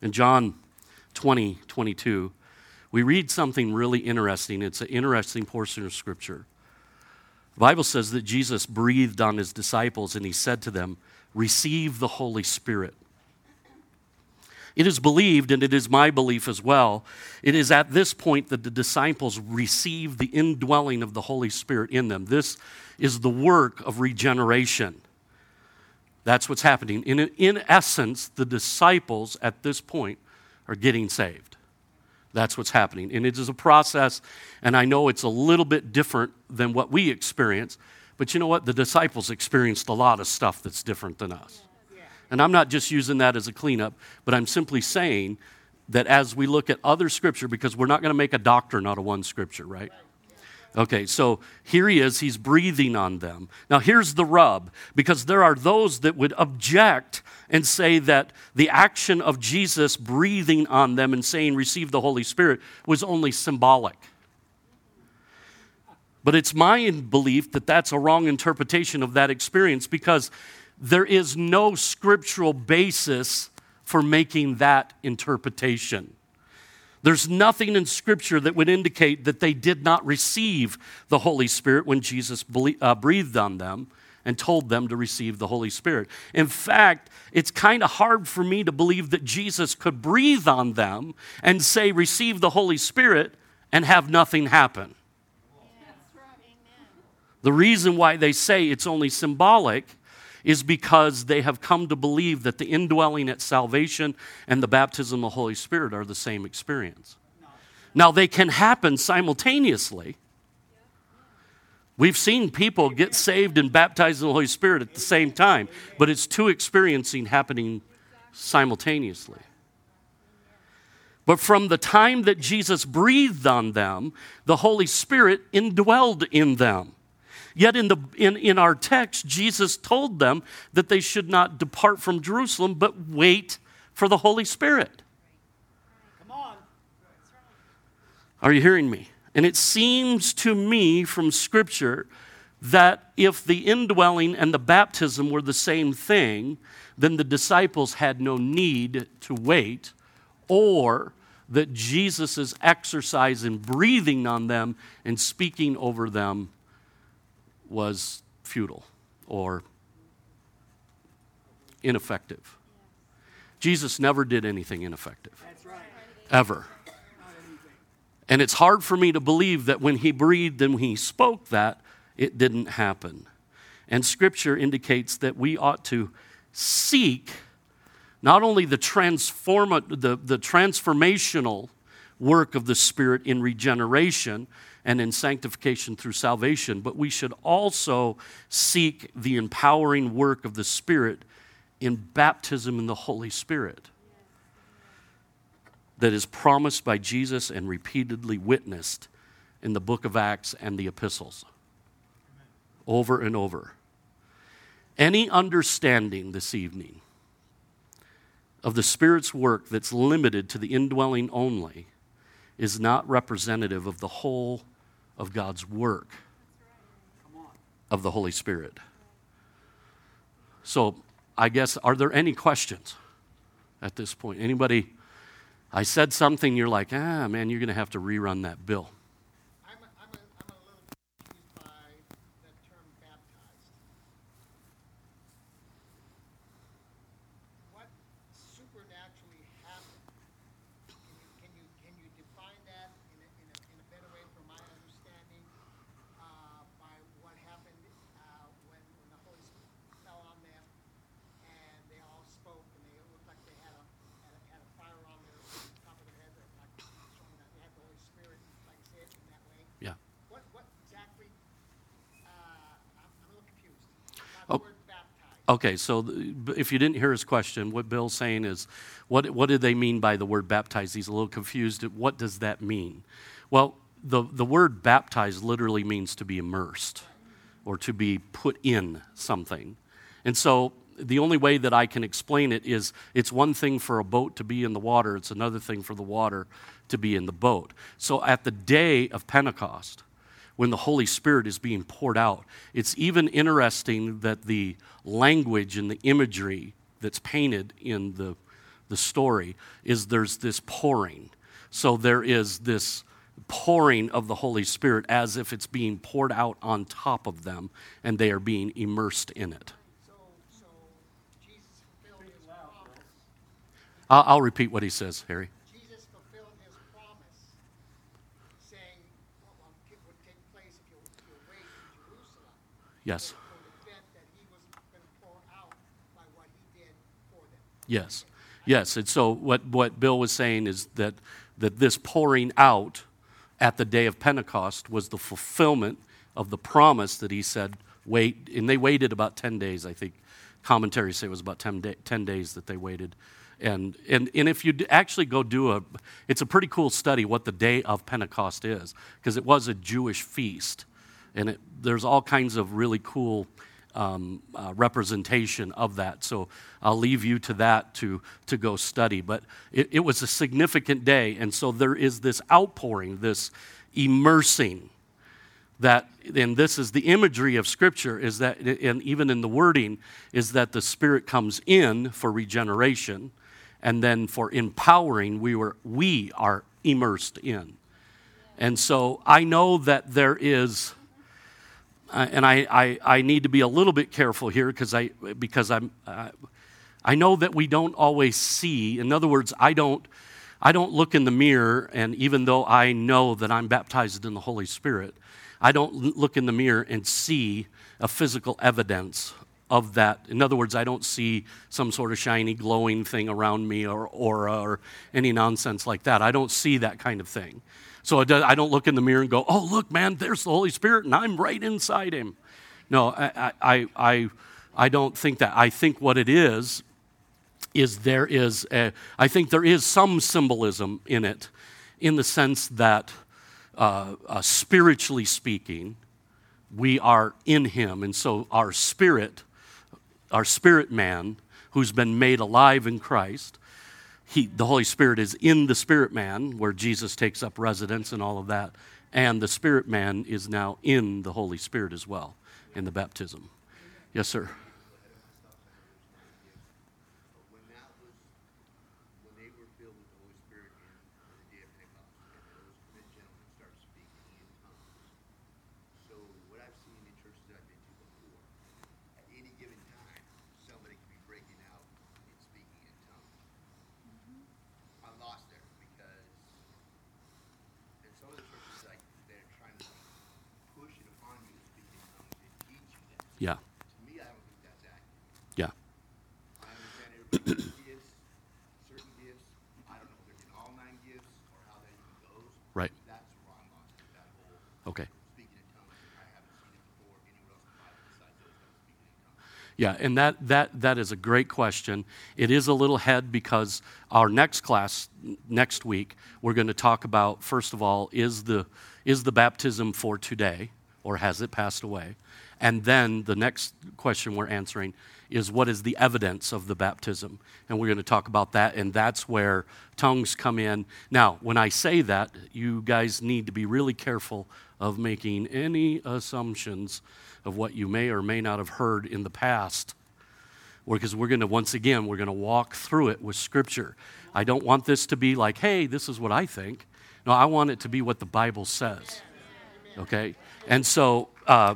[SPEAKER 2] In John 20, 22, we read something really interesting. It's an interesting portion of Scripture. The Bible says that Jesus breathed on his disciples and he said to them, Receive the Holy Spirit. It is believed, and it is my belief as well, it is at this point that the disciples receive the indwelling of the Holy Spirit in them. This is the work of regeneration. That's what's happening. In, in essence, the disciples at this point are getting saved. That's what's happening. And it is a process, and I know it's a little bit different than what we experience, but you know what? The disciples experienced a lot of stuff that's different than us. And I'm not just using that as a cleanup, but I'm simply saying that as we look at other scripture, because we're not going to make a doctrine out of one scripture, right? Okay, so here he is, he's breathing on them. Now, here's the rub because there are those that would object and say that the action of Jesus breathing on them and saying, Receive the Holy Spirit, was only symbolic. But it's my belief that that's a wrong interpretation of that experience because there is no scriptural basis for making that interpretation. There's nothing in Scripture that would indicate that they did not receive the Holy Spirit when Jesus uh, breathed on them and told them to receive the Holy Spirit. In fact, it's kind of hard for me to believe that Jesus could breathe on them and say, Receive the Holy Spirit, and have nothing happen. The reason why they say it's only symbolic is because they have come to believe that the indwelling at salvation and the baptism of the Holy Spirit are the same experience. Now, they can happen simultaneously. We've seen people get saved and baptized in the Holy Spirit at the same time, but it's two experiencing happening simultaneously. But from the time that Jesus breathed on them, the Holy Spirit indwelled in them. Yet in, the, in, in our text, Jesus told them that they should not depart from Jerusalem, but wait for the Holy Spirit. Come on. Are you hearing me? And it seems to me from Scripture that if the indwelling and the baptism were the same thing, then the disciples had no need to wait, or that Jesus' exercise in breathing on them and speaking over them was futile or ineffective. Jesus never did anything ineffective. Ever. And it's hard for me to believe that when he breathed and he spoke that, it didn't happen. And scripture indicates that we ought to seek not only the, transform, the, the transformational work of the Spirit in regeneration, and in sanctification through salvation, but we should also seek the empowering work of the Spirit in baptism in the Holy Spirit that is promised by Jesus and repeatedly witnessed in the book of Acts and the epistles over and over. Any understanding this evening of the Spirit's work that's limited to the indwelling only is not representative of the whole of God's work of the Holy Spirit. So, I guess, are there any questions at this point? Anybody? I said something, you're like, ah, man, you're going to have to rerun that bill. Okay, so if you didn't hear his question, what Bill's saying is, what, what do they mean by the word baptized? He's a little confused. What does that mean? Well, the, the word baptized literally means to be immersed or to be put in something. And so the only way that I can explain it is it's one thing for a boat to be in the water, it's another thing for the water to be in the boat. So at the day of Pentecost, when the Holy Spirit is being poured out. It's even interesting that the language and the imagery that's painted in the, the story is there's this pouring. So there is this pouring of the Holy Spirit as if it's being poured out on top of them and they are being immersed in it. I'll, I'll repeat what he says, Harry. Yes. Yes. Yes. And so what, what Bill was saying is that, that this pouring out at the day of Pentecost was the fulfillment of the promise that he said, wait. And they waited about 10 days, I think. Commentaries say it was about 10, day, 10 days that they waited. And, and, and if you actually go do a, it's a pretty cool study what the day of Pentecost is, because it was a Jewish feast and it, there's all kinds of really cool um, uh, representation of that. So I'll leave you to that to, to go study. But it, it was a significant day, and so there is this outpouring, this immersing that and this is the imagery of scripture is that and even in the wording is that the spirit comes in for regeneration and then for empowering we were we are immersed in and so i know that there is uh, and I, I, I, need to be a little bit careful here because I, because I'm, uh, I know that we don't always see. In other words, I don't, I don't look in the mirror, and even though I know that I'm baptized in the Holy Spirit, I don't look in the mirror and see a physical evidence of that. In other words, I don't see some sort of shiny, glowing thing around me or aura or any nonsense like that. I don't see that kind of thing. So I don't look in the mirror and go, oh, look, man, there's the Holy Spirit, and I'm right inside him. No, I, I, I, I don't think that. I think what it is, is there is, a, I think there is some symbolism in it, in the sense that, uh, uh, spiritually speaking, we are in him. And so our spirit, our spirit man, who's been made alive in Christ, he, the Holy Spirit is in the spirit man, where Jesus takes up residence and all of that. And the spirit man is now in the Holy Spirit as well in the baptism. Yes, sir. Yeah. To me, I don't think that's accurate. Yeah. I understand gifts, certain gifts. I don't know if they're in all nine gifts or how that even goes. Right. That's where I'm on that whole. Okay. Speaking in tongues, I haven't seen it before anywhere else in the Bible besides those guys speaking in tongues. Yeah, and that, that, that is a great question. It is a little head because our next class next week, we're going to talk about, first of all, is the, is the baptism for today or has it passed away? And then the next question we're answering is what is the evidence of the baptism? And we're going to talk about that, and that's where tongues come in. Now, when I say that, you guys need to be really careful of making any assumptions of what you may or may not have heard in the past. Because we're going to, once again, we're going to walk through it with Scripture. I don't want this to be like, hey, this is what I think. No, I want it to be what the Bible says. Okay? And so, uh,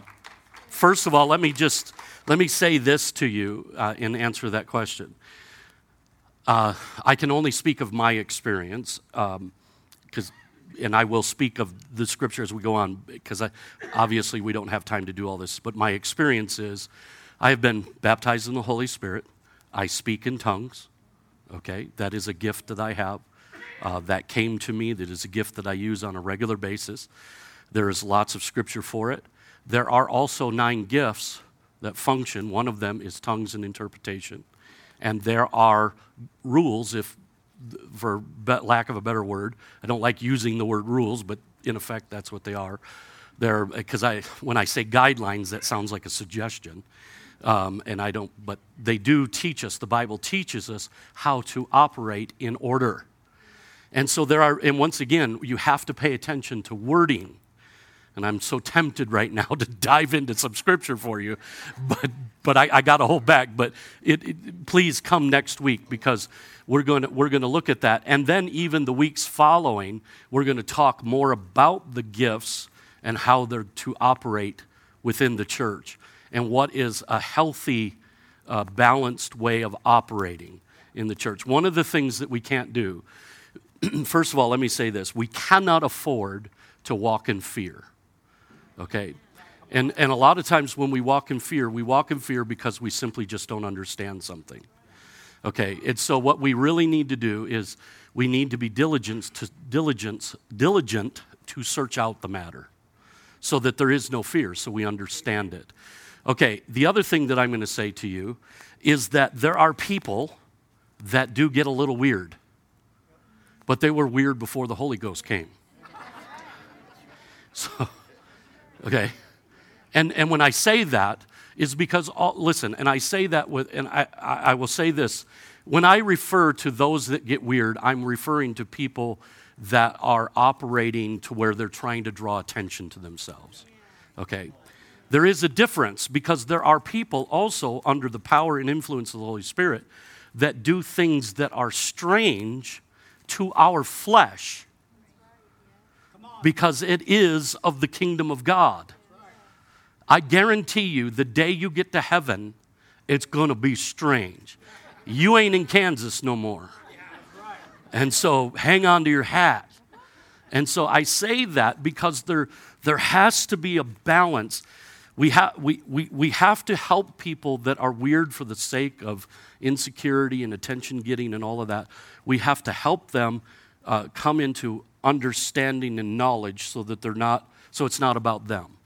[SPEAKER 2] First of all, let me just let me say this to you uh, in answer to that question. Uh, I can only speak of my experience, because, um, and I will speak of the scripture as we go on, because obviously we don't have time to do all this. But my experience is, I have been baptized in the Holy Spirit. I speak in tongues. Okay, that is a gift that I have. Uh, that came to me. That is a gift that I use on a regular basis. There is lots of scripture for it. There are also nine gifts that function. One of them is tongues and interpretation. And there are rules, if for lack of a better word, I don't like using the word rules, but in effect, that's what they are. There, because I, when I say guidelines, that sounds like a suggestion, um, and I don't. But they do teach us. The Bible teaches us how to operate in order. And so there are, and once again, you have to pay attention to wording and I'm so tempted right now to (laughs) dive into some scripture for you, but, but I, I got to hold back. But it, it, please come next week because we're going to, we're going to look at that. And then, even the weeks following, we're going to talk more about the gifts and how they're to operate within the church and what is a healthy, uh, balanced way of operating in the church. One of the things that we can't do, (clears throat) first of all, let me say this we cannot afford to walk in fear okay? And, and a lot of times when we walk in fear, we walk in fear because we simply just don't understand something. Okay, and so what we really need to do is we need to be diligent to diligence, diligent to search out the matter so that there is no fear, so we understand it. Okay, the other thing that I'm going to say to you is that there are people that do get a little weird, but they were weird before the Holy Ghost came. (laughs) So, Okay? And, and when I say that, is because, all, listen, and I say that with, and I, I will say this when I refer to those that get weird, I'm referring to people that are operating to where they're trying to draw attention to themselves. Okay? There is a difference because there are people also under the power and influence of the Holy Spirit that do things that are strange to our flesh because it is of the kingdom of God. I guarantee you, the day you get to heaven, it's going to be strange. You ain't in Kansas no more. And so hang on to your hat. And so I say that because there, there has to be a balance. We, ha- we, we, we have to help people that are weird for the sake of insecurity and attention getting and all of that. We have to help them uh, come into understanding and knowledge so that they're not, so it's not about them.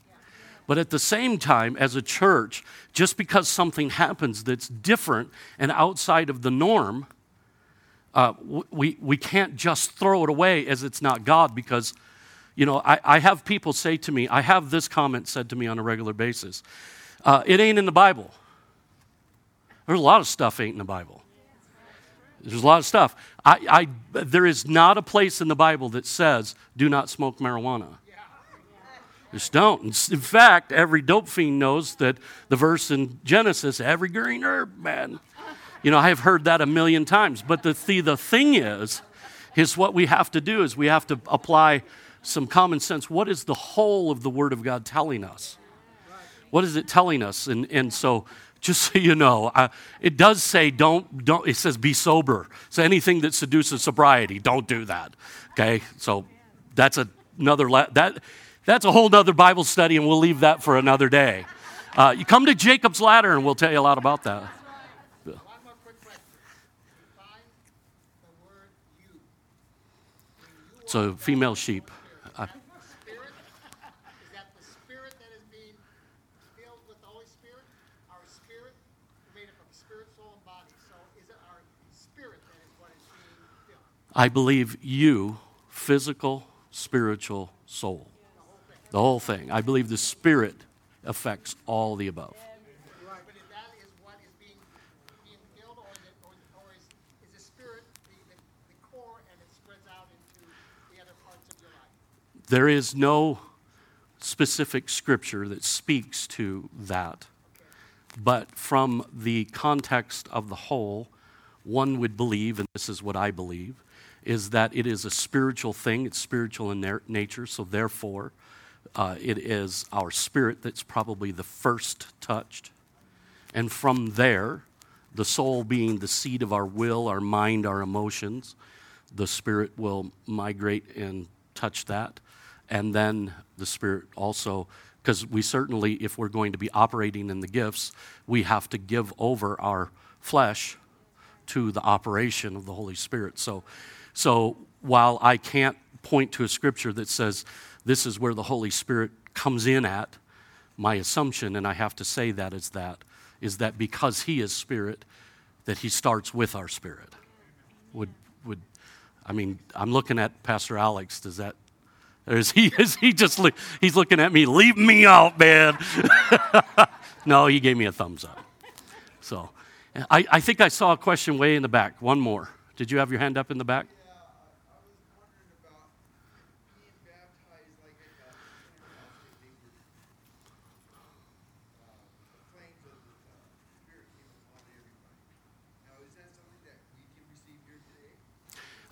[SPEAKER 2] But at the same time, as a church, just because something happens that's different and outside of the norm, uh, we, we can't just throw it away as it's not God because, you know, I, I have people say to me, I have this comment said to me on a regular basis uh, it ain't in the Bible. There's a lot of stuff ain't in the Bible. There's a lot of stuff. I, I, there is not a place in the Bible that says, do not smoke marijuana. Just don't. In fact, every dope fiend knows that the verse in Genesis, every green herb, man. You know, I have heard that a million times. But the, the, the thing is, is what we have to do is we have to apply some common sense. What is the whole of the Word of God telling us? What is it telling us? And, and so, just (laughs) so you know, uh, it does say don't, don't, it says be sober. So anything that seduces sobriety, don't do that. Okay? So that's another, la- that, that's a whole other Bible study, and we'll leave that for another day. Uh, you come to Jacob's Ladder, and we'll tell you a lot about that. So, female sheep. Uh, I believe you, physical, spiritual, soul. The whole thing. I believe the Spirit affects all the above. There is no specific scripture that speaks to that. But from the context of the whole, one would believe, and this is what I believe, is that it is a spiritual thing. It's spiritual in nature, so therefore, uh, it is our spirit that's probably the first touched. And from there, the soul being the seat of our will, our mind, our emotions, the spirit will migrate and touch that. And then the spirit also, because we certainly, if we're going to be operating in the gifts, we have to give over our flesh to the operation of the Holy Spirit. So, so while I can't point to a scripture that says this is where the Holy Spirit comes in at, my assumption, and I have to say that is that, is that because He is Spirit, that He starts with our spirit. Would, would, I mean, I'm looking at Pastor Alex. Does that, or is he, (laughs) is he just, he's looking at me, leave me out, man. (laughs) no, he gave me a thumbs up. So, I, I think I saw a question way in the back. One more. Did you have your hand up in the back?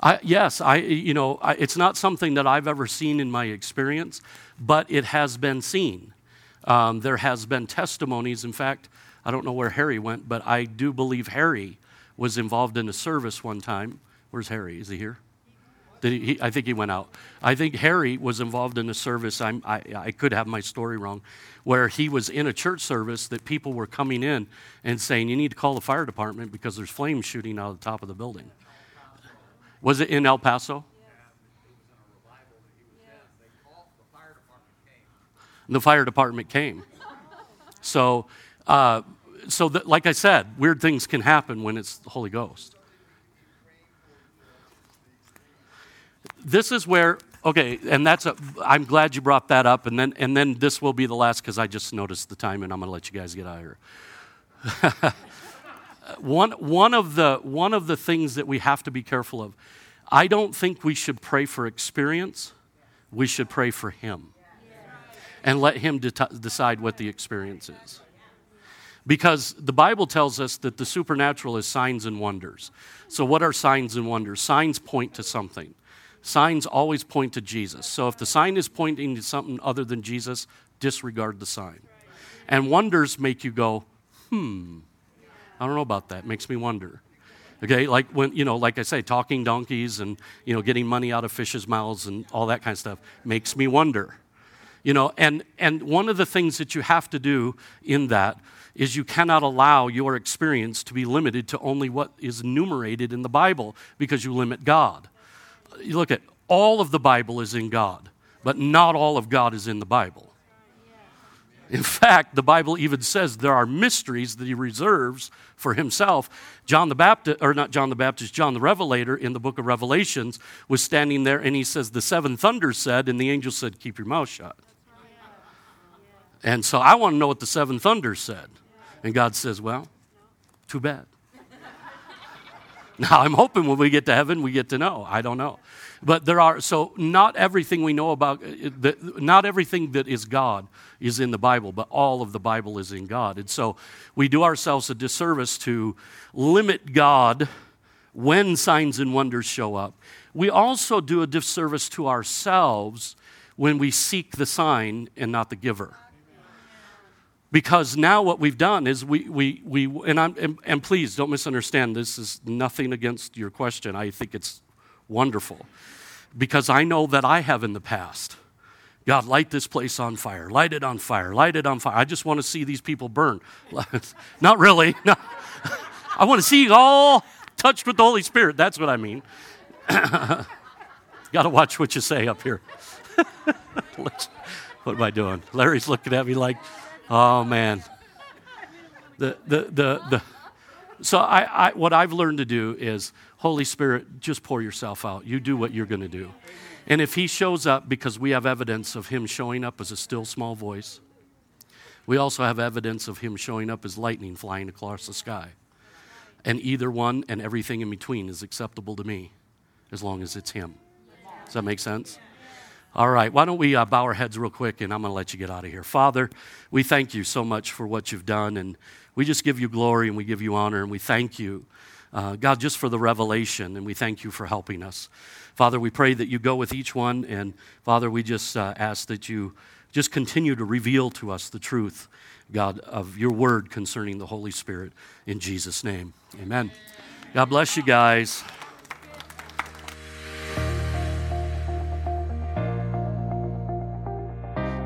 [SPEAKER 2] I, yes, I, you know, I, it's not something that I've ever seen in my experience, but it has been seen. Um, there has been testimonies. In fact, I don't know where Harry went, but I do believe Harry was involved in a service one time. Where's Harry? Is he here? Did he, he I think he went out. I think Harry was involved in a service. I'm, I, I could have my story wrong, where he was in a church service that people were coming in and saying, "You need to call the fire department because there's flames shooting out of the top of the building." Was it in El Paso? The fire department came. So, uh, so that, like I said, weird things can happen when it's the Holy Ghost. This is where, okay, and that's a, I'm glad you brought that up, and then, and then this will be the last because I just noticed the time and I'm going to let you guys get out of here. (laughs) one, one, of the, one of the things that we have to be careful of, I don't think we should pray for experience. We should pray for Him and let Him de- decide what the experience is. Because the Bible tells us that the supernatural is signs and wonders. So, what are signs and wonders? Signs point to something. Signs always point to Jesus. So, if the sign is pointing to something other than Jesus, disregard the sign. And wonders make you go, hmm, I don't know about that. Makes me wonder. Okay, like when, you know, like I say, talking donkeys and, you know, getting money out of fish's mouths and all that kind of stuff makes me wonder. You know, and, and one of the things that you have to do in that is you cannot allow your experience to be limited to only what is enumerated in the Bible because you limit God. You look at all of the Bible is in God, but not all of God is in the Bible. In fact, the Bible even says there are mysteries that he reserves for himself. John the Baptist, or not John the Baptist, John the Revelator in the book of Revelations was standing there and he says, The seven thunders said, and the angel said, Keep your mouth shut. And so I want to know what the seven thunders said. And God says, Well, too bad. (laughs) Now, I'm hoping when we get to heaven, we get to know. I don't know. But there are, so not everything we know about, uh, not everything that is God is in the Bible, but all of the Bible is in God. And so we do ourselves a disservice to limit God when signs and wonders show up. We also do a disservice to ourselves when we seek the sign and not the giver because now what we've done is we, we, we and, I'm, and, and, please don't misunderstand this is nothing against your question. I think it's wonderful. Because i know that i have in the past god light this place on fire light it on fire light it on fire. I just want to see these people burn. (laughs) Not really (laughs) no. i want to see you all touched with the holy spirit. That's what i mean. (coughs) Got to watch what you say up here. (laughs) What am i doing? Larry's looking at me like Oh man. The the the the so I, I what I've learned to do is Holy Spirit, just pour yourself out. You do what you're going to do. And if he shows up because we have evidence of him showing up as a still small voice, we also have evidence of him showing up as lightning flying across the sky. And either one and everything in between is acceptable to me as long as it's him. Does that make sense? All right, why don't we uh, bow our heads real quick and I'm going to let you get out of here. Father, we thank you so much for what you've done and we just give you glory and we give you honor and we thank you, uh, God, just for the revelation and we thank you for helping us. Father, we pray that you go with each one and Father, we just uh, ask that you just continue to reveal to us the truth, God, of your word concerning the Holy Spirit in Jesus' name. Amen. God bless you guys.